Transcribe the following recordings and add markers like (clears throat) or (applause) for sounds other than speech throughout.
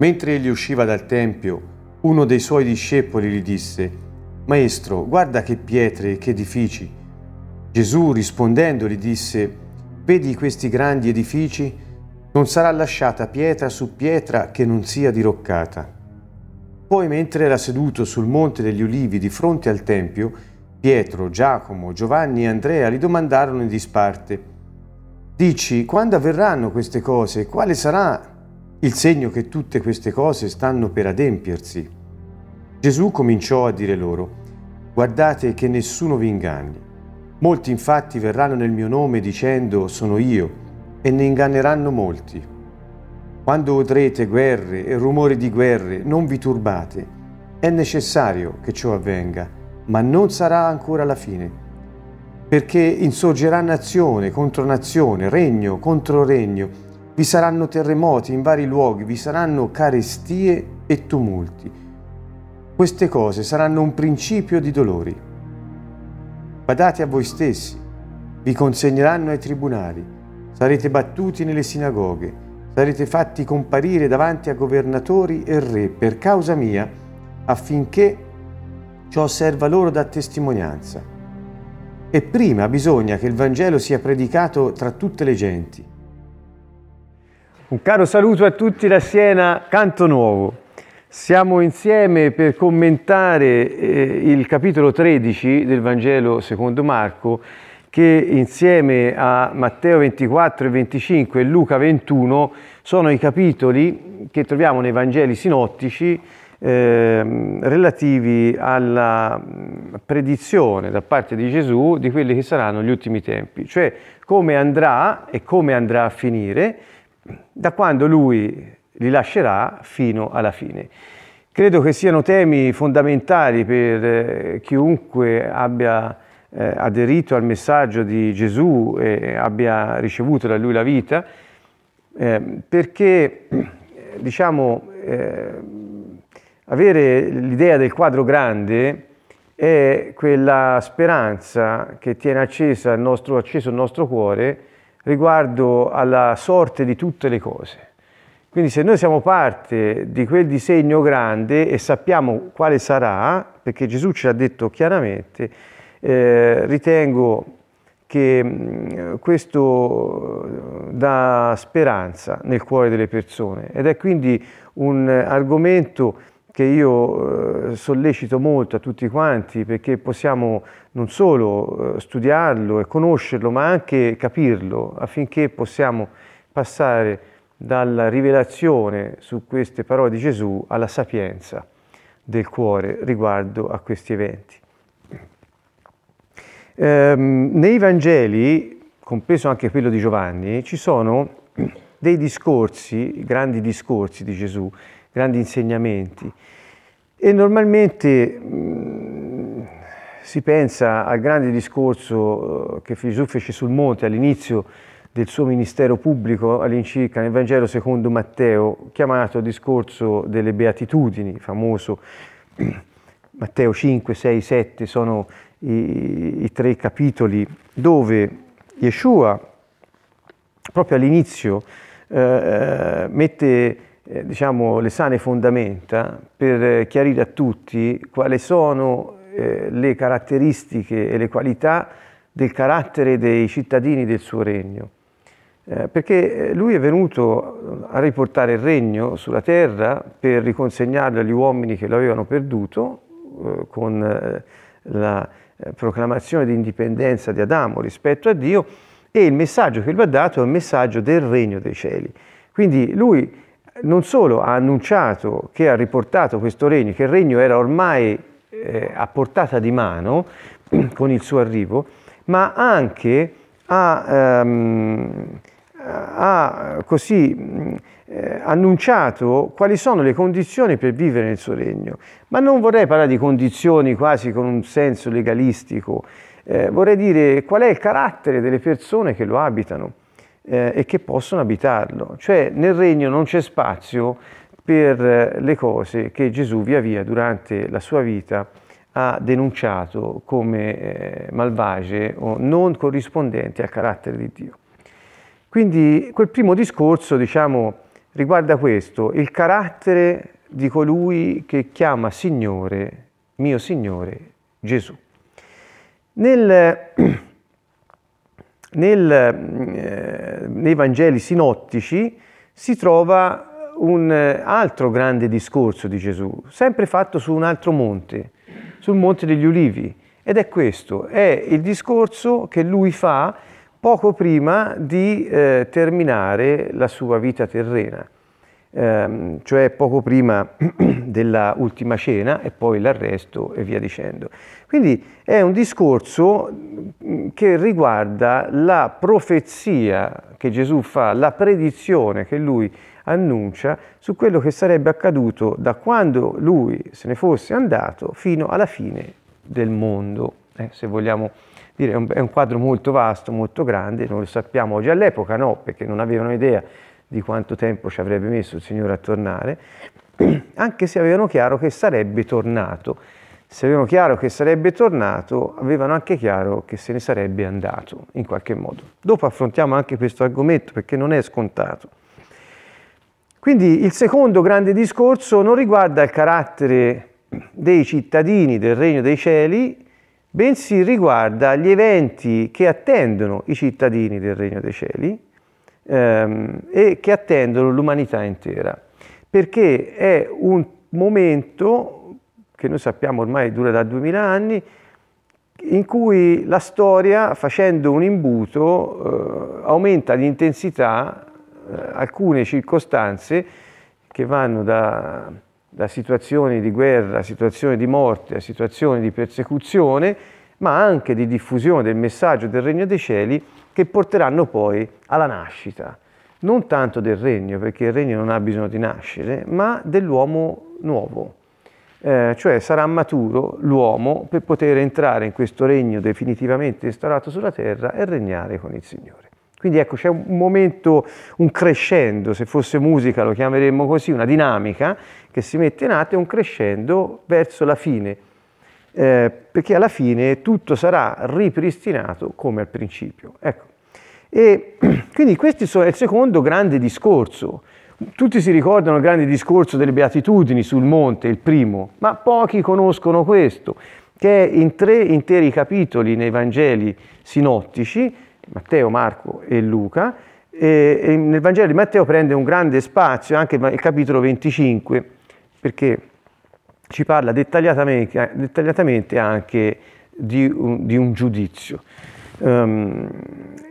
Mentre egli usciva dal Tempio, uno dei suoi discepoli gli disse, Maestro, guarda che pietre e che edifici. Gesù rispondendo gli disse, Vedi questi grandi edifici? Non sarà lasciata pietra su pietra che non sia diroccata. Poi mentre era seduto sul monte degli ulivi di fronte al Tempio, Pietro, Giacomo, Giovanni e Andrea gli domandarono in disparte, Dici, quando avverranno queste cose? Quale sarà il segno che tutte queste cose stanno per adempiersi. Gesù cominciò a dire loro, guardate che nessuno vi inganni. Molti infatti verranno nel mio nome dicendo sono io e ne inganneranno molti. Quando udrete guerre e rumori di guerre, non vi turbate. È necessario che ciò avvenga, ma non sarà ancora la fine. Perché insorgerà nazione contro nazione, regno contro regno, vi saranno terremoti in vari luoghi, vi saranno carestie e tumulti. Queste cose saranno un principio di dolori. Badate a voi stessi, vi consegneranno ai tribunali, sarete battuti nelle sinagoghe, sarete fatti comparire davanti a governatori e re per causa mia, affinché ciò serva loro da testimonianza. E prima bisogna che il Vangelo sia predicato tra tutte le genti un caro saluto a tutti da Siena, Canto Nuovo. Siamo insieme per commentare eh, il capitolo 13 del Vangelo secondo Marco che insieme a Matteo 24 e 25 e Luca 21 sono i capitoli che troviamo nei Vangeli sinottici eh, relativi alla mm, predizione da parte di Gesù di quelli che saranno gli ultimi tempi, cioè come andrà e come andrà a finire da quando lui li lascerà fino alla fine. Credo che siano temi fondamentali per eh, chiunque abbia eh, aderito al messaggio di Gesù e abbia ricevuto da lui la vita, eh, perché diciamo, avere l'idea del quadro grande è quella speranza che tiene accesa il nostro, acceso il nostro cuore riguardo alla sorte di tutte le cose. Quindi se noi siamo parte di quel disegno grande e sappiamo quale sarà, perché Gesù ci ha detto chiaramente, eh, ritengo che mh, questo dà speranza nel cuore delle persone ed è quindi un argomento che io eh, sollecito molto a tutti quanti perché possiamo non solo eh, studiarlo e conoscerlo, ma anche capirlo affinché possiamo passare dalla rivelazione su queste parole di Gesù alla sapienza del cuore riguardo a questi eventi. Ehm, nei Vangeli, compreso anche quello di Giovanni, ci sono (clears throat) dei discorsi, grandi discorsi di Gesù, grandi insegnamenti. E normalmente mm, si pensa al grande discorso eh, che Gesù fece sul monte all'inizio del suo ministero pubblico all'incirca nel Vangelo secondo Matteo, chiamato discorso delle beatitudini, famoso. (clears throat) Matteo 5, 6, 7 sono i, i tre capitoli dove Yeshua proprio all'inizio eh, eh mette eh, diciamo, le sane fondamenta per chiarire a tutti quali sono eh, le caratteristiche e le qualità del carattere dei cittadini del suo regno. Eh, perché eh, lui è venuto a riportare il regno sulla terra per riconsegnarlo agli uomini che lo avevano perduto eh, con eh, la proclamazione di indipendenza di Adamo rispetto a Dio e il messaggio che lui ha dato è il messaggio del regno dei cieli. Quindi lui non solo ha annunciato che ha riportato questo regno, che il regno era ormai eh, a portata di mano (clears throat) con il suo arrivo, ma anche ha, ehm, ha così eh, annunciato quali sono le condizioni per vivere nel suo regno. Ma non vorrei parlare di condizioni quasi con un senso legalistico, eh, vorrei dire qual è il carattere delle persone che lo abitano eh, e che possono abitarlo. Cioè nel regno non c'è spazio per eh, le cose che Gesù via via durante la sua vita ha denunciato come eh, malvagie o non corrispondenti al carattere di Dio. Quindi quel primo discorso, diciamo, riguarda questo, il carattere di colui che chiama Signore, mio Signore Gesù. Nel, nel, eh, nei Vangeli sinottici si trova un altro grande discorso di Gesù, sempre fatto su un altro monte, sul Monte degli Ulivi. Ed è questo, è il discorso che lui fa poco prima di eh, terminare la sua vita terrena, ehm, cioè poco prima (clears throat) della ultima cena e poi l'arresto e via dicendo. Quindi è un discorso mm, che riguarda la profezia che Gesù fa, la predizione che lui annuncia su quello che sarebbe accaduto da quando lui se ne fosse andato fino alla fine del mondo, eh, se vogliamo dire, è un, è un quadro molto vasto, molto grande, non lo sappiamo oggi all'epoca, no, perché non avevano idea di quanto tempo ci avrebbe messo il Signore a tornare, (clears throat) anche se avevano chiaro che sarebbe tornato. Se avevano chiaro che sarebbe tornato, avevano anche chiaro che se ne sarebbe andato, in qualche modo. Dopo affrontiamo anche questo argomento perché non è scontato. Quindi il secondo grande discorso non riguarda il carattere dei cittadini del Regno dei Cieli, bensì riguarda gli eventi che attendono i cittadini del Regno dei Cieli ehm, e che attendono l'umanità intera, perché è un momento che noi sappiamo ormai dura da duemila anni, in cui la storia, facendo un imbuto, eh, aumenta di intensità alcune circostanze che vanno da da situazioni di guerra a situazioni di morte, a situazioni di persecuzione, ma anche di diffusione del messaggio del Regno dei Cieli che porteranno poi alla nascita, non tanto del Regno, perché il Regno non ha bisogno di nascere, ma dell'uomo nuovo. Eh, cioè sarà maturo l'uomo per poter entrare in questo regno definitivamente instaurato sulla terra e regnare con il Signore. Quindi ecco, c'è un momento, un crescendo, se fosse musica lo chiameremmo così, una dinamica che si mette in atto e un crescendo verso la fine, eh, perché alla fine tutto sarà ripristinato come al principio. Ecco. E (clears throat) quindi questo è il secondo grande discorso. Tutti si ricordano il grande discorso delle beatitudini sul monte, il primo, ma pochi conoscono questo, che è in tre interi capitoli nei Vangeli sinottici, Matteo, Marco e Luca, e, nel Vangelo di Matteo prende un grande spazio anche il capitolo 25, perché ci parla dettagliatamente, dettagliatamente anche di un, di un giudizio. Um,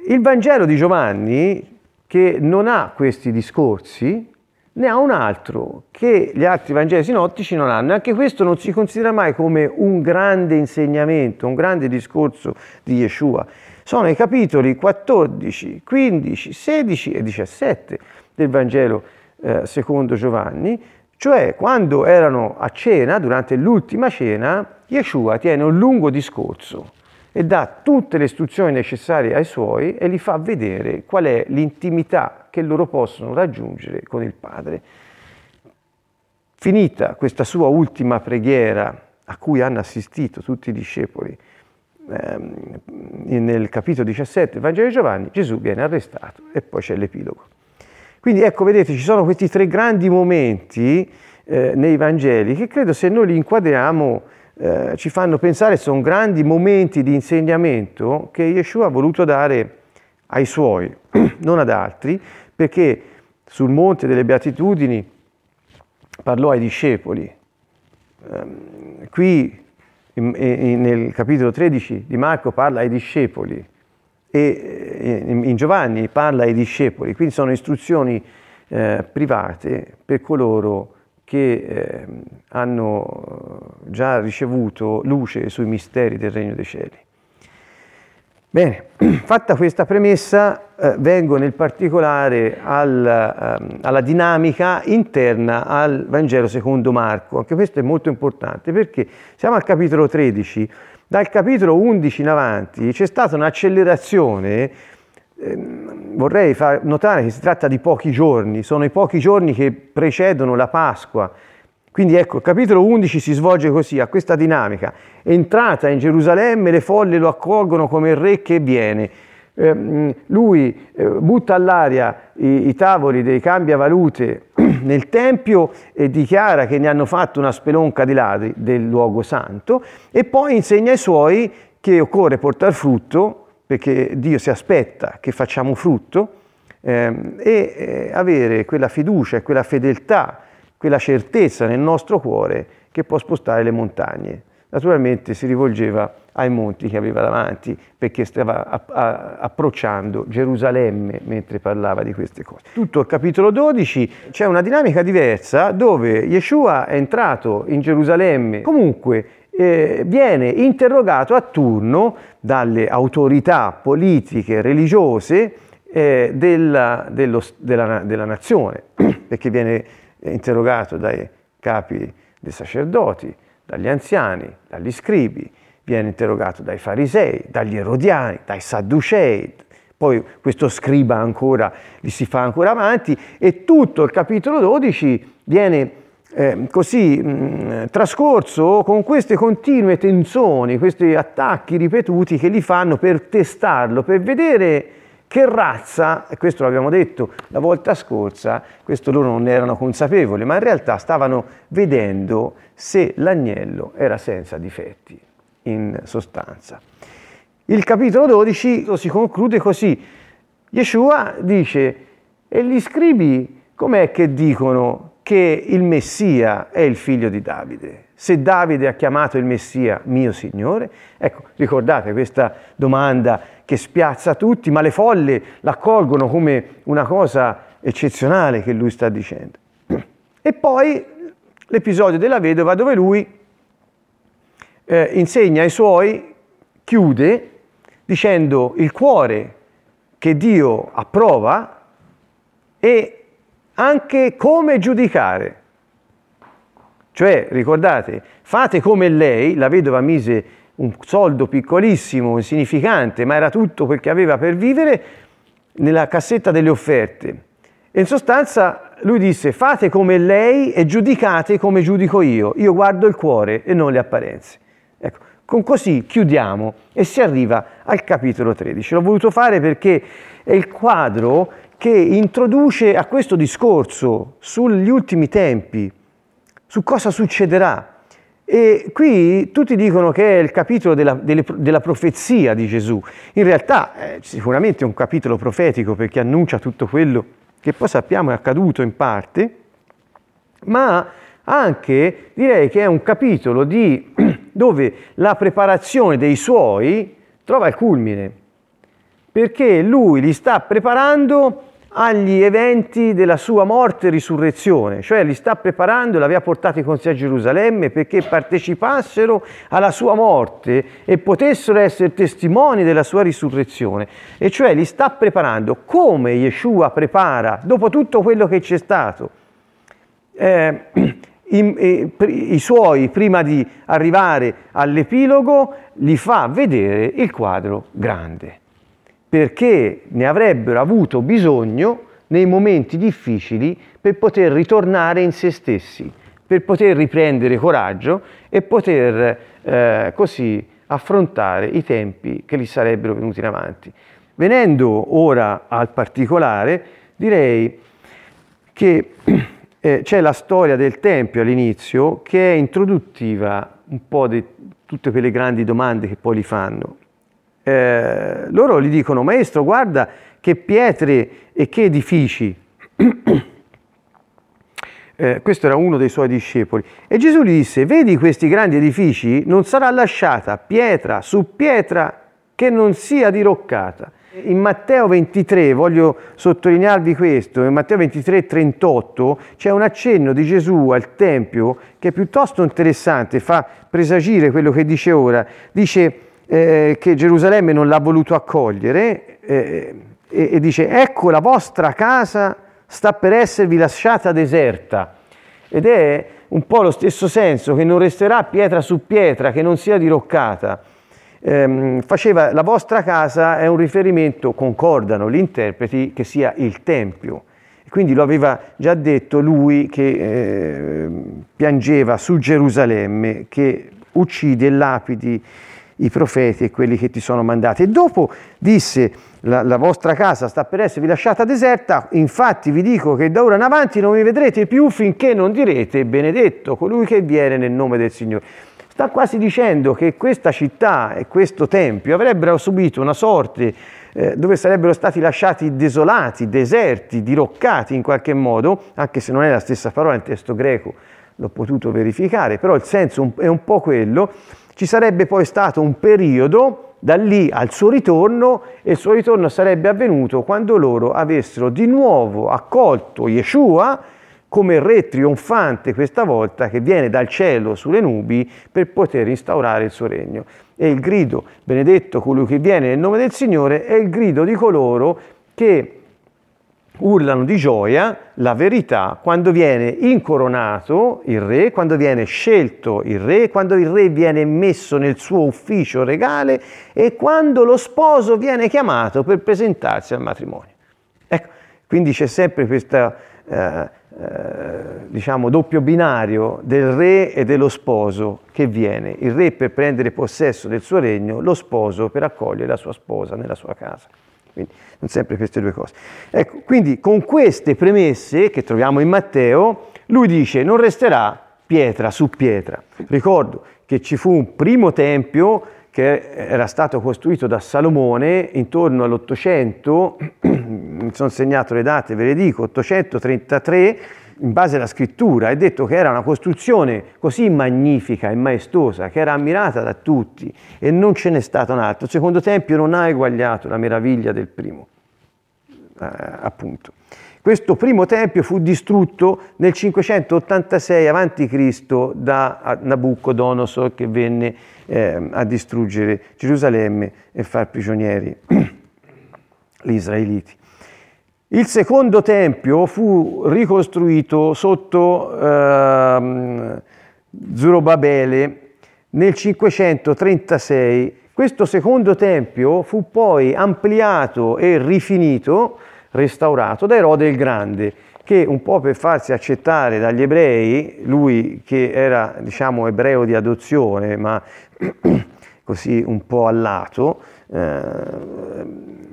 il Vangelo di Giovanni, che non ha questi discorsi, ne ha un altro che gli altri Vangeli sinottici non hanno. Anche questo non si considera mai come un grande insegnamento, un grande discorso di Yeshua sono i capitoli 14, 15, 16 e 17 del Vangelo eh, secondo Giovanni, cioè quando erano a cena, durante l'ultima cena, Yeshua tiene un lungo discorso e dà tutte le istruzioni necessarie ai suoi e li fa vedere qual è l'intimità che loro possono raggiungere con il Padre. Finita questa sua ultima preghiera a cui hanno assistito tutti i discepoli, nel capitolo 17 del Vangelo di Giovanni, Gesù viene arrestato e poi c'è l'epilogo. Quindi ecco, vedete, ci sono questi tre grandi momenti eh, nei Vangeli che credo se noi li inquadriamo eh, ci fanno pensare sono grandi momenti di insegnamento che Yeshua ha voluto dare ai suoi, (clears throat) non ad altri, perché sul monte delle beatitudini parlò ai discepoli. Eh, qui nel capitolo 13 di Marco parla ai discepoli e in Giovanni parla ai discepoli, quindi sono istruzioni eh, private per coloro che eh, hanno già ricevuto luce sui misteri del Regno dei Cieli. Bene, (clears throat) fatta questa premessa, eh, vengo nel particolare al, eh, alla dinamica interna al Vangelo secondo Marco. Anche questo è molto importante perché siamo al capitolo 13, dal capitolo 11 in avanti c'è stata un'accelerazione, eh, vorrei far notare che si tratta di pochi giorni, sono i pochi giorni che precedono la Pasqua, quindi ecco, il capitolo 11 si svolge così, a questa dinamica. Entrata in Gerusalemme, le folle lo accolgono come il re che viene. eh, lui eh, butta all'aria i, i, tavoli dei cambiavalute (clears throat) nel Tempio e dichiara che ne hanno fatto una spelonca di ladri del luogo santo e poi insegna ai suoi che occorre portare frutto perché Dio si aspetta che facciamo frutto ehm, e eh, avere quella fiducia e quella fedeltà, quella certezza nel nostro cuore che può spostare le montagne. Naturalmente si rivolgeva ai monti che aveva davanti perché stava approcciando Gerusalemme mentre parlava di queste cose. Tutto il capitolo 12 c'è una dinamica diversa dove Yeshua è entrato in Gerusalemme comunque eh, viene interrogato a turno dalle autorità politiche, religiose eh, della, dello, della, della nazione, (clears throat) perché viene interrogato dai capi dei sacerdoti, dagli anziani, dagli scribi, viene interrogato dai farisei, dagli erodiani, dai sadducei, poi questo scriba ancora gli si fa ancora avanti e tutto il capitolo 12 viene eh, così mh, trascorso con queste continue tensioni, questi attacchi ripetuti che li fanno per testarlo, per vedere che razza, e questo l'abbiamo detto la volta scorsa, questo loro non erano consapevoli, ma in realtà stavano vedendo se l'agnello era senza difetti, in sostanza. Il capitolo 12 si conclude così. Yeshua dice, e gli scribi com'è che dicono che il Messia è il figlio di Davide? Se Davide ha chiamato il Messia mio Signore? Ecco, ricordate questa domanda che spiazza tutti, ma le folle l'accolgono come una cosa eccezionale che lui sta dicendo. (clears throat) E poi l'episodio della vedova dove lui eh, insegna ai suoi, chiude dicendo il cuore che Dio approva e anche come giudicare. Cioè, ricordate, fate come lei, la vedova mise un soldo piccolissimo, insignificante, ma era tutto quel che aveva per vivere nella cassetta delle offerte. E in sostanza lui disse fate come lei e giudicate come giudico io. Io guardo il cuore e non le apparenze. Ecco, con così chiudiamo e si arriva al capitolo 13. L'ho voluto fare perché è il quadro che introduce a questo discorso sugli ultimi tempi, su cosa succederà e qui tutti dicono che è il capitolo della, delle, della profezia di Gesù. In realtà è sicuramente un capitolo profetico perché annuncia tutto quello che poi sappiamo è accaduto in parte, ma anche direi che è un capitolo di, (clears throat) dove la preparazione dei suoi trova il culmine, perché lui li sta preparando agli eventi della sua morte e risurrezione, cioè li sta preparando e l'aveva portati con sé a Gerusalemme perché partecipassero alla sua morte e potessero essere testimoni della sua risurrezione, e cioè li sta preparando. Come Yeshua prepara, dopo tutto quello che c'è stato, eh, (clears throat) i, i, i suoi prima di arrivare all'epilogo, li fa vedere il quadro grande perché ne avrebbero avuto bisogno nei momenti difficili per poter ritornare in se stessi, per poter riprendere coraggio e poter eh, così affrontare i tempi che li sarebbero venuti in avanti. Venendo ora al particolare, direi che (clears throat) eh, c'è la storia del Tempio all'inizio che è introduttiva un po' di tutte quelle grandi domande che poi li fanno eh, loro gli dicono, maestro, guarda che pietre e che edifici. (clears throat) eh, questo era uno dei suoi discepoli. E Gesù gli disse, vedi questi grandi edifici? Non sarà lasciata pietra su pietra che non sia diroccata. In Matteo 23, voglio sottolinearvi questo, in Matteo 23, 38 c'è un accenno di Gesù al Tempio che è piuttosto interessante, fa presagire quello che dice ora. Dice, eh, che Gerusalemme non l'ha voluto accogliere eh, e, e dice ecco la vostra casa sta per esservi lasciata deserta ed è un po' lo stesso senso che non resterà pietra su pietra che non sia diroccata. Eh, faceva la vostra casa è un riferimento, concordano gli interpreti, che sia il Tempio. Quindi lo aveva già detto lui che eh, piangeva su Gerusalemme, che uccide lapidi i profeti e quelli che ti sono mandati. E dopo disse, la, la, vostra casa sta per esservi lasciata deserta, infatti vi dico che da ora in avanti non mi vedrete più finché non direte benedetto colui che viene nel nome del Signore. Sta quasi dicendo che questa città e questo tempio avrebbero subito una sorte eh, dove sarebbero stati lasciati desolati, deserti, diroccati in qualche modo, anche se non è la stessa parola nel testo greco, l'ho potuto verificare, però il senso è un po' quello, ci sarebbe poi stato un periodo da lì al suo ritorno e il suo ritorno sarebbe avvenuto quando loro avessero di nuovo accolto Yeshua come re trionfante questa volta che viene dal cielo sulle nubi per poter instaurare il suo regno. E il grido, benedetto colui che viene nel nome del Signore, è il grido di coloro che urlano di gioia la verità quando viene incoronato il re, quando viene scelto il re, quando il re viene messo nel suo ufficio regale e quando lo sposo viene chiamato per presentarsi al matrimonio. Ecco, quindi c'è sempre questo eh, eh, diciamo, doppio binario del re e dello sposo che viene. Il re per prendere possesso del suo regno, lo sposo per accogliere la sua sposa nella sua casa. Quindi non sempre queste due cose. Ecco, quindi con queste premesse che troviamo in Matteo, lui dice non resterà pietra su pietra. Ricordo che ci fu un primo tempio che era stato costruito da Salomone intorno all'800, (clears throat) mi sono segnato le date, ve le dico, 833, in base alla scrittura, è detto che era una costruzione così magnifica e maestosa, che era ammirata da tutti e non ce n'è stato un altro. Il secondo tempio non ha eguagliato la meraviglia del primo, eh, appunto. Questo primo tempio fu distrutto nel 586 a.C. da Nabucodonosor che venne eh, a distruggere Gerusalemme e far prigionieri (clears throat) gli israeliti. Il secondo tempio fu ricostruito sotto eh, Zorobabele nel 536. Questo secondo tempio fu poi ampliato e rifinito, restaurato da Erode il Grande, che un po' per farsi accettare dagli ebrei, lui che era diciamo ebreo di adozione, ma (clears throat) così un po' a lato, eh,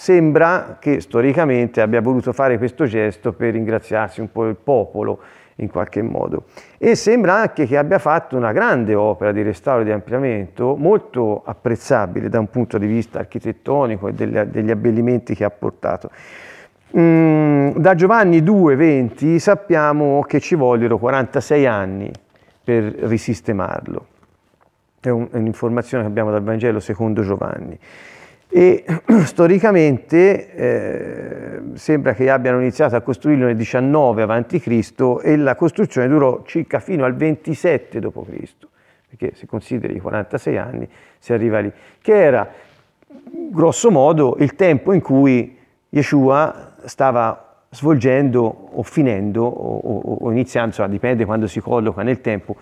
Sembra che storicamente abbia voluto fare questo gesto per ringraziarsi un po' il popolo in qualche modo. E sembra anche che abbia fatto una grande opera di restauro e di ampliamento, molto apprezzabile da un punto di vista architettonico e degli abbellimenti che ha portato. Mm, da Giovanni 2,20 sappiamo che ci vogliono 46 anni per risistemarlo. È, un, è un'informazione che abbiamo dal Vangelo secondo Giovanni e (clears throat) storicamente eh, sembra che abbiano iniziato a costruirlo nel 19 a.C. e la costruzione durò circa fino al 27 d.C., perché se consideri i 46 anni si arriva lì, che era grosso modo il tempo in cui Yeshua stava svolgendo o finendo o, o, o iniziando, insomma, dipende quando si colloca nel tempo,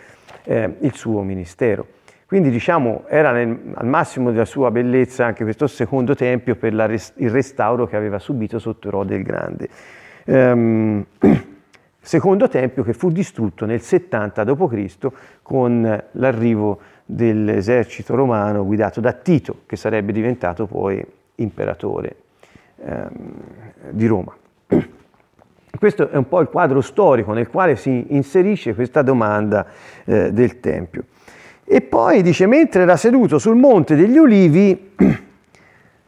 eh, il suo ministero. Quindi diciamo era nel, al massimo della sua bellezza anche questo secondo tempio per res, il restauro che aveva subito sotto Erode il Grande. Um, (clears throat) secondo tempio che fu distrutto nel 70 d.C. con l'arrivo dell'esercito romano guidato da Tito, che sarebbe diventato poi imperatore um, di Roma. (clears throat) Questo è un po' il quadro storico nel quale si inserisce questa domanda eh, del Tempio. E poi dice, mentre era seduto sul monte degli ulivi, (clears throat)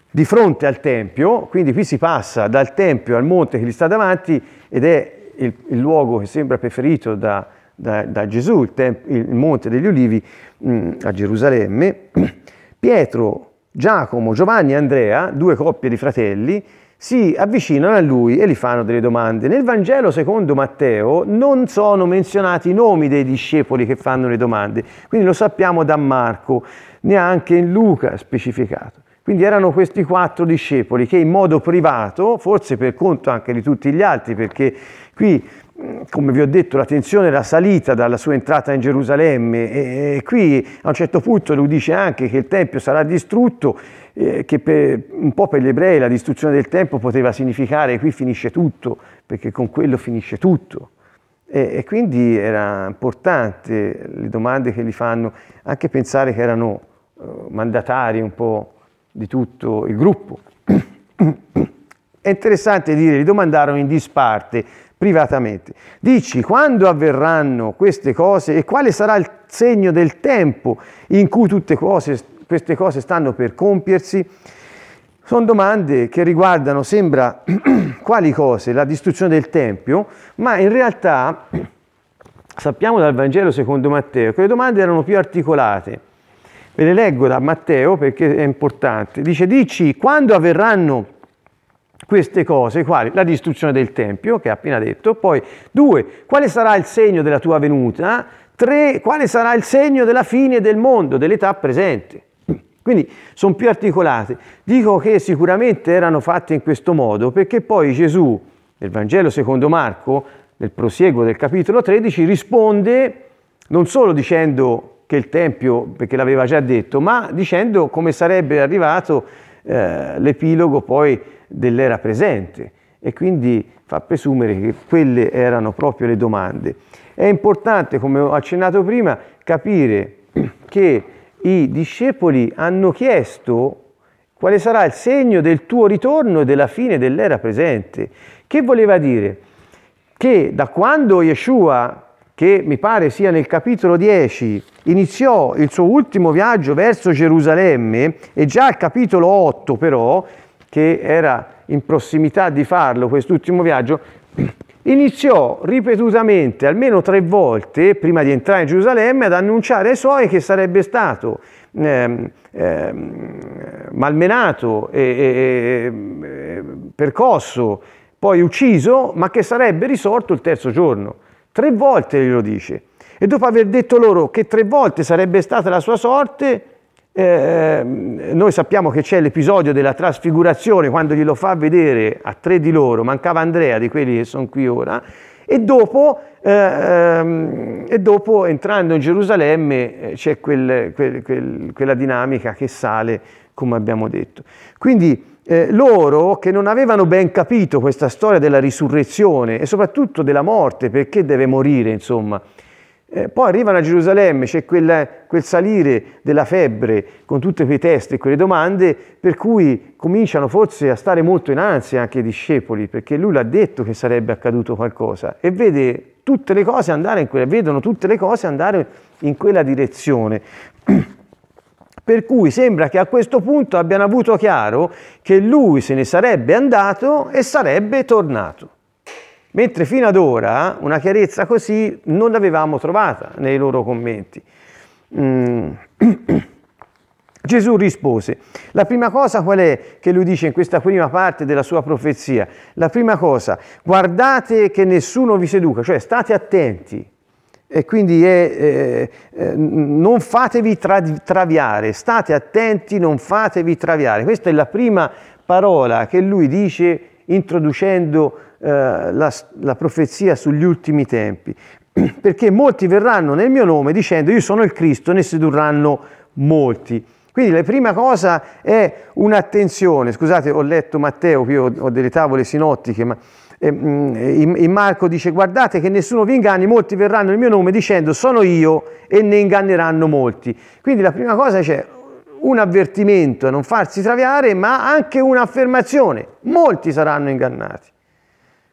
di fronte al Tempio, quindi qui si passa dal Tempio al monte che gli sta davanti ed è il, il luogo che sembra preferito da, da, da Gesù, il, temp- il, monte degli ulivi mh, mm, a Gerusalemme, (clears throat) Pietro, Giacomo, Giovanni e Andrea, due coppie di fratelli, si avvicinano a lui e gli fanno delle domande. Nel Vangelo secondo Matteo non sono menzionati i nomi dei discepoli che fanno le domande, quindi lo sappiamo da Marco, neanche in Luca specificato. Quindi erano questi quattro discepoli che in modo privato, forse per conto anche di tutti gli altri, perché qui come vi ho detto, la tensione era salita dalla sua entrata in Gerusalemme e, qui a un certo punto lui dice anche che il Tempio sarà distrutto, eh, che per, un po' per gli ebrei la distruzione del Tempio poteva significare qui finisce tutto, perché con quello finisce tutto. E, e quindi era importante le domande che gli fanno, anche pensare che erano mandatari un po' di tutto il gruppo. (clears throat) È interessante dire, gli domandarono in disparte, privatamente, dici quando avverranno queste cose e quale sarà il segno del tempo in cui tutte cose, queste cose stanno per compiersi? Sono domande che riguardano, sembra, (clears throat) quali cose? La distruzione del Tempio, ma in realtà (clears throat) sappiamo dal Vangelo secondo Matteo che le domande erano più articolate. Ve le leggo da Matteo perché è importante. Dice, dici quando avverranno queste cose, quali? La distruzione del Tempio, che ha appena detto, poi due, quale sarà il segno della tua venuta? Tre, quale sarà il segno della fine del mondo, dell'età presente? Quindi sono più articolate. Dico che sicuramente erano fatte in questo modo perché poi Gesù, nel Vangelo secondo Marco, nel prosieguo del capitolo 13, risponde non solo dicendo che il Tempio, perché l'aveva già detto, ma dicendo come sarebbe arrivato eh, l'epilogo poi dell'era presente e quindi fa presumere che quelle erano proprio le domande. È importante, come ho accennato prima, capire che i discepoli hanno chiesto quale sarà il segno del tuo ritorno e della fine dell'era presente. Che voleva dire? Che da quando Yeshua, che mi pare sia nel capitolo 10, iniziò il suo ultimo viaggio verso Gerusalemme, e già al capitolo 8 però, che era in prossimità di farlo quest'ultimo viaggio, iniziò ripetutamente, almeno tre volte, prima di entrare in Gerusalemme, ad annunciare ai suoi che sarebbe stato eh, eh, malmenato e, e, e percosso, poi ucciso, ma che sarebbe risorto il terzo giorno. Tre volte glielo dice. E dopo aver detto loro che tre volte sarebbe stata la sua sorte, eh, noi sappiamo che c'è l'episodio della trasfigurazione quando glielo fa vedere a tre di loro, mancava Andrea di quelli che sono qui ora, e dopo, eh, ehm, e dopo entrando in Gerusalemme eh, c'è quel, quel, quel, quella dinamica che sale, come abbiamo detto. Quindi eh, loro che non avevano ben capito questa storia della risurrezione e soprattutto della morte, perché deve morire, insomma, eh, poi arrivano a Gerusalemme, c'è quel, quel, salire della febbre con tutti quei testi e quelle domande, per cui cominciano forse a stare molto in ansia anche i discepoli, perché lui l'ha detto che sarebbe accaduto qualcosa e vede tutte le cose andare in quella, vedono tutte le cose andare in quella direzione. (clears throat) Per cui sembra che a questo punto abbiano avuto chiaro che lui se ne sarebbe andato e sarebbe tornato. Mentre fino ad ora una chiarezza così non l'avevamo trovata nei loro commenti. Mm. (coughs) Gesù rispose, la prima cosa qual è che lui dice in questa prima parte della sua profezia? La prima cosa, guardate che nessuno vi seduca, cioè state attenti. E quindi è, eh, eh, non fatevi tra, traviare, state attenti, non fatevi traviare. Questa è la prima parola che lui dice introducendo eh, la, la profezia sugli ultimi tempi, (clears throat) perché molti verranno nel mio nome dicendo io sono il Cristo, ne sedurranno molti. Quindi la prima cosa è un'attenzione, scusate ho letto Matteo, qui ho, ho delle tavole sinottiche, ma eh, in, in Marco dice guardate che nessuno vi inganni, molti verranno nel mio nome dicendo sono io e ne inganneranno molti. Quindi la prima cosa c'è un avvertimento a non farsi traviare, ma anche un'affermazione, molti saranno ingannati.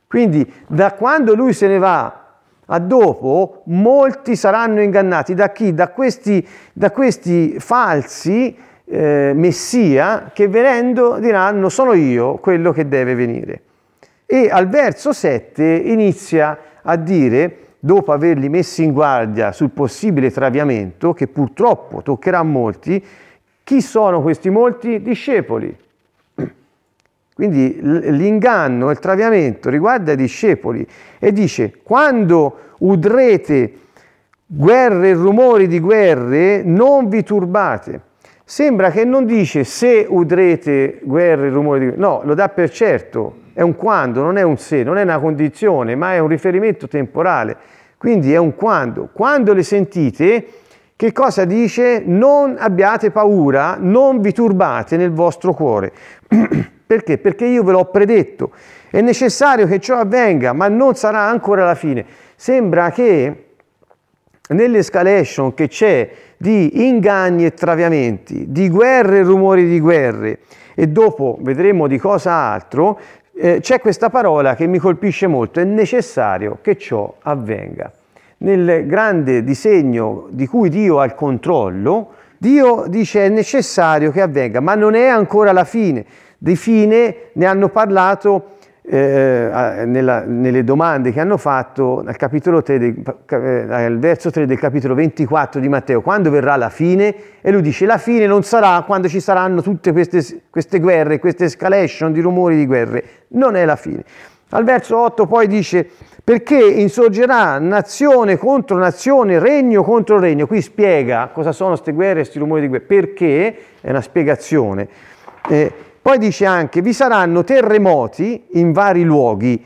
Quindi da quando lui se ne va a dopo, molti saranno ingannati. Da chi? Da questi, da questi falsi eh, messia che venendo diranno sono io quello che deve venire. E al verso 7 inizia a dire, dopo averli messi in guardia sul possibile traviamento, che purtroppo toccherà a molti, chi sono questi molti? Discepoli. (clears throat) Quindi l'inganno, il traviamento riguarda i discepoli e dice quando udrete guerre e rumori di guerre non vi turbate. Sembra che non dice se udrete guerre e rumori di guerre, no, lo dà per certo, è un quando, non è un se, non è una condizione, ma è un riferimento temporale. Quindi è un quando. Quando le sentite, che cosa dice? Non abbiate paura, non vi turbate nel vostro cuore. (clears throat) Perché? Perché io ve l'ho predetto. È necessario che ciò avvenga, ma non sarà ancora la fine. Sembra che nell'escalation che c'è di inganni e traviamenti, di guerre e rumori di guerre, e dopo vedremo di cosa altro, eh, c'è questa parola che mi colpisce molto, è necessario che ciò avvenga. Nel grande disegno di cui Dio ha il controllo, Dio dice è necessario che avvenga, ma non è ancora la fine. Di fine ne hanno parlato eh, nella, nelle domande che hanno fatto al capitolo 3, del, eh, al verso 3 del capitolo 24 di Matteo, quando verrà la fine? E lui dice la fine non sarà quando ci saranno tutte queste, queste guerre, queste escalation di rumori di guerre, non è la fine. Al verso 8 poi dice perché insorgerà nazione contro nazione, regno contro regno. Qui spiega cosa sono queste guerre, questi rumori di guerra, perché è una spiegazione. Eh, poi dice anche, vi saranno terremoti in vari luoghi,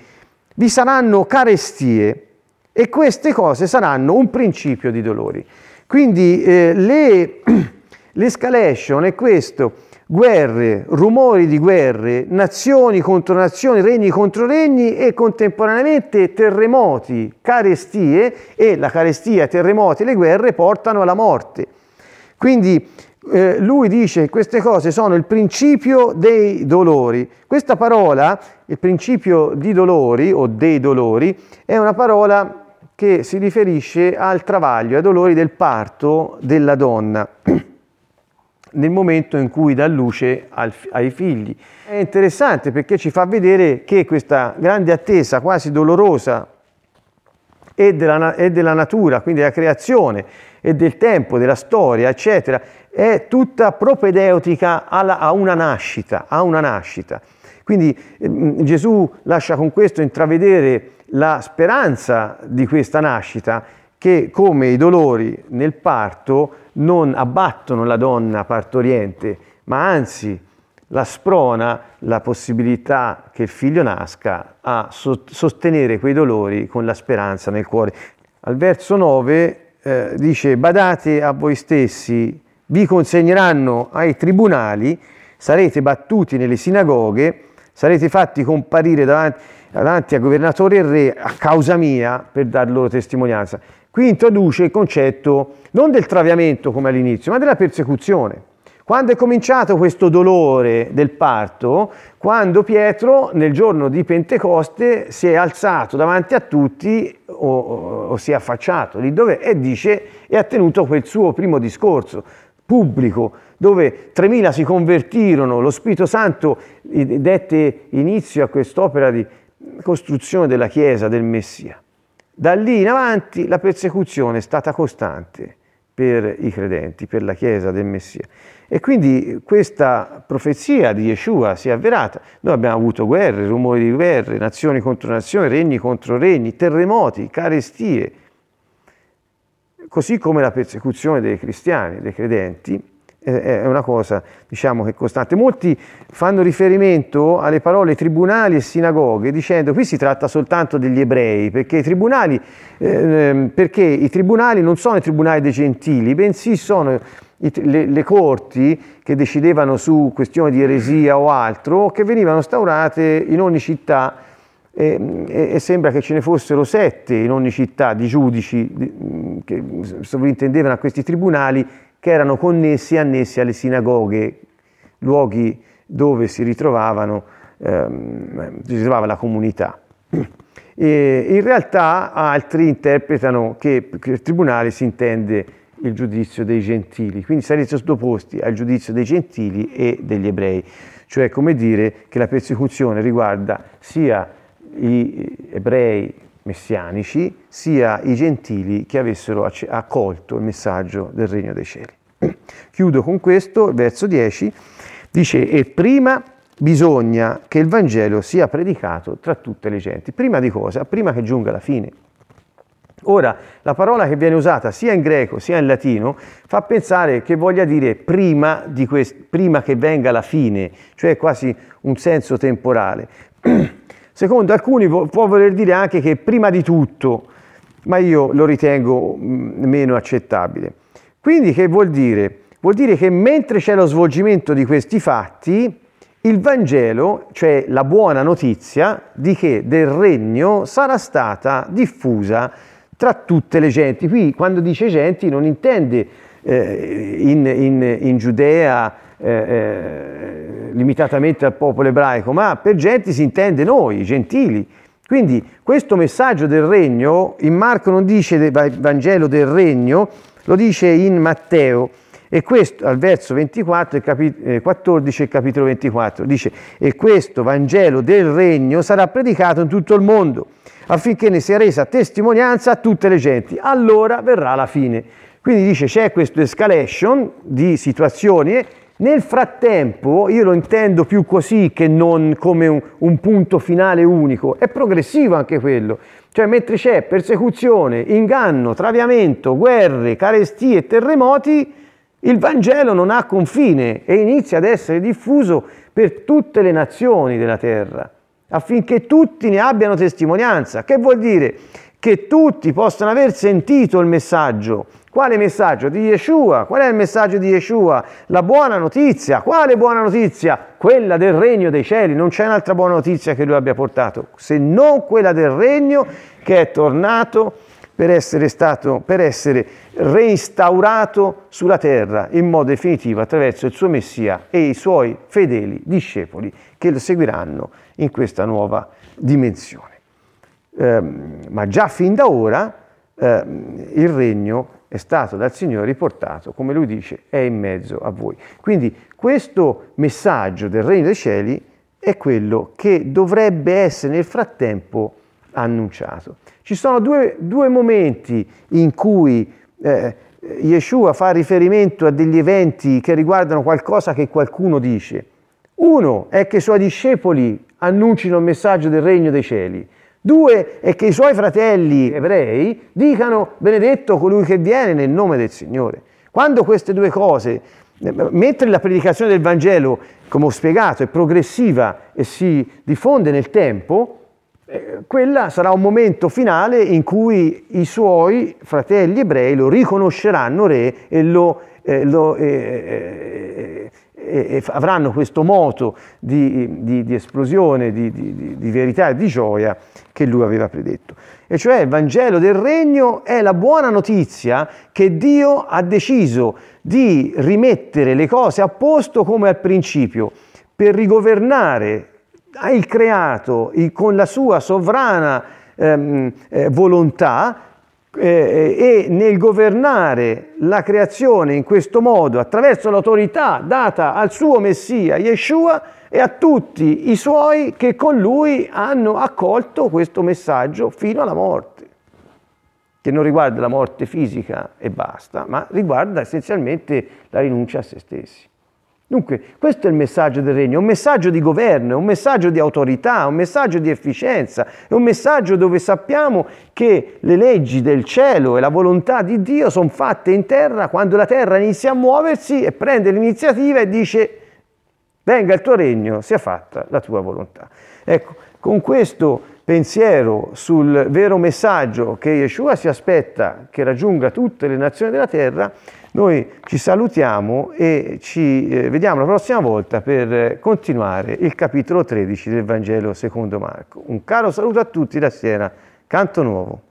vi saranno carestie e queste cose saranno un principio di dolori. Quindi eh, le, (clears throat) l'escalation è questo, guerre, rumori di guerre, nazioni contro nazioni, regni contro regni e contemporaneamente terremoti, carestie e la carestia, terremoti e le guerre portano alla morte. Quindi eh, lui dice che queste cose sono il principio dei dolori. Questa parola, il principio di dolori o dei dolori, è una parola che si riferisce al travaglio, ai dolori del parto della donna (clears throat) nel momento in cui dà luce al, ai figli. È interessante perché ci fa vedere che questa grande attesa quasi dolorosa e della, e della natura, quindi della creazione e del tempo, della storia, eccetera, è tutta propedeutica alla, a una nascita, a una nascita. Quindi eh, Gesù lascia con questo intravedere la speranza di questa nascita che come i dolori nel parto non abbattono la donna partoriente, ma anzi la sprona la possibilità che il figlio nasca a sostenere quei dolori con la speranza nel cuore. Al verso 9 eh, dice badate a voi stessi vi consegneranno ai tribunali, sarete battuti nelle sinagoghe, sarete fatti comparire davanti, davanti a governatore e re a causa mia per dar loro testimonianza. Qui introduce il concetto non del traviamento come all'inizio, ma della persecuzione. Quando è cominciato questo dolore del parto, quando Pietro nel giorno di Pentecoste si è alzato davanti a tutti o, o, o si è affacciato lì dove e dice e ha tenuto quel suo primo discorso pubblico dove 3.000 si convertirono, lo Spirito Santo dette inizio a quest'opera di costruzione della Chiesa del Messia. Da lì in avanti la persecuzione è stata costante per i credenti, per la Chiesa del Messia. E quindi questa profezia di Yeshua si è avverata. Noi abbiamo avuto guerre, rumori di guerre, nazioni contro nazioni, regni contro regni, terremoti, carestie, così come la persecuzione dei cristiani, dei credenti, è una cosa diciamo che è costante. Molti fanno riferimento alle parole tribunali e sinagoghe dicendo qui si tratta soltanto degli ebrei, perché i tribunali, eh, perché i tribunali non sono i tribunali dei gentili, bensì sono le, le, corti che decidevano su questioni di eresia o altro, che venivano instaurate in ogni città e, e, sembra che ce ne fossero sette in ogni città di giudici che sovrintendevano a questi tribunali che erano connessi e annessi alle sinagoghe, luoghi dove si, ritrovavano, ehm, si ritrovava la comunità. E in realtà altri interpretano che per tribunale si intende il giudizio dei gentili, quindi sarete sottoposti al giudizio dei gentili e degli ebrei, cioè come dire che la persecuzione riguarda sia gli ebrei messianici sia i gentili che avessero accolto il messaggio del regno dei cieli. (clears throat) Chiudo con questo, verso 10, dice e prima bisogna che il Vangelo sia predicato tra tutte le genti. Prima di cosa? Prima che giunga la fine. Ora, la parola che viene usata sia in greco sia in latino fa pensare che voglia dire prima, quest- prima che venga la fine, cioè quasi un senso temporale. (clears throat) Secondo alcuni può voler dire anche che prima di tutto, ma io lo ritengo meno accettabile. Quindi che vuol dire? Vuol dire che mentre c'è lo svolgimento di questi fatti, il Vangelo, cioè la buona notizia di che del regno sarà stata diffusa tra tutte le genti. Qui quando dice genti non intende eh, in, in, in, Giudea eh, eh, limitatamente al popolo ebraico, ma per genti si intende noi, i gentili. Quindi questo messaggio del regno, in Marco non dice del Vangelo del regno, lo dice in Matteo. E questo al verso 24 e 14 il capitolo 24 dice e questo Vangelo del regno sarà predicato in tutto il mondo affinché ne sia resa testimonianza a tutte le genti. Allora verrà la fine. Quindi dice c'è questo escalation di situazioni. Nel frattempo, io lo intendo più così che non come un, un punto finale unico, è progressivo anche quello. Cioè, mentre c'è persecuzione, inganno, traviamento, guerre, carestie, terremoti, il Vangelo non ha confine e inizia ad essere diffuso per tutte le nazioni della terra affinché tutti ne abbiano testimonianza. Che vuol dire? Che tutti possano aver sentito il messaggio. Quale messaggio? Di Yeshua. Qual è il messaggio di Yeshua? La buona notizia. Quale buona notizia? Quella del regno dei cieli. Non c'è un'altra buona notizia che lui abbia portato, se non quella del regno che è tornato per essere, stato, per essere reinstaurato sulla terra in modo definitivo attraverso il suo Messia e i suoi fedeli discepoli che lo seguiranno in questa nuova dimensione. Eh, ma già fin da ora eh, il regno è stato dal Signore riportato, come lui dice, è in mezzo a voi. Quindi questo messaggio del regno dei cieli è quello che dovrebbe essere nel frattempo annunciato. Ci sono due, due momenti in cui eh, Yeshua fa riferimento a degli eventi che riguardano qualcosa che qualcuno dice. Uno è che i suoi discepoli annuncino il messaggio del regno dei cieli. Due è che i suoi fratelli ebrei dicano benedetto colui che viene nel nome del Signore. Quando queste due cose, mentre la predicazione del Vangelo, come ho spiegato, è progressiva e si diffonde nel tempo, eh, quella sarà un momento finale in cui i suoi fratelli ebrei lo riconosceranno re e lo, eh, lo eh, eh avranno questo moto di, di, di esplosione, di, di, verità e di gioia che lui aveva predetto. E cioè il Vangelo del Regno è la buona notizia che Dio ha deciso di rimettere le cose a posto come al principio, per rigovernare il creato con la sua sovrana ehm, eh, volontà eh, e nel governare la creazione in questo modo attraverso l'autorità data al suo Messia Yeshua e a tutti i suoi che con lui hanno accolto questo messaggio fino alla morte, che non riguarda la morte fisica e basta, ma riguarda essenzialmente la rinuncia a se stessi. Dunque, questo è il messaggio del regno, è un messaggio di governo, è un messaggio di autorità, è un messaggio di efficienza, è un messaggio dove sappiamo che le leggi del cielo e la volontà di Dio sono fatte in terra quando la terra inizia a muoversi e prende l'iniziativa e dice venga il tuo regno, sia fatta la tua volontà. Ecco, con questo pensiero sul vero messaggio che Yeshua si aspetta che raggiunga tutte le nazioni della terra, noi ci salutiamo e ci eh, vediamo la prossima volta per continuare il capitolo 13 del Vangelo secondo Marco. Un caro saluto a tutti da Siena, Canto Nuovo.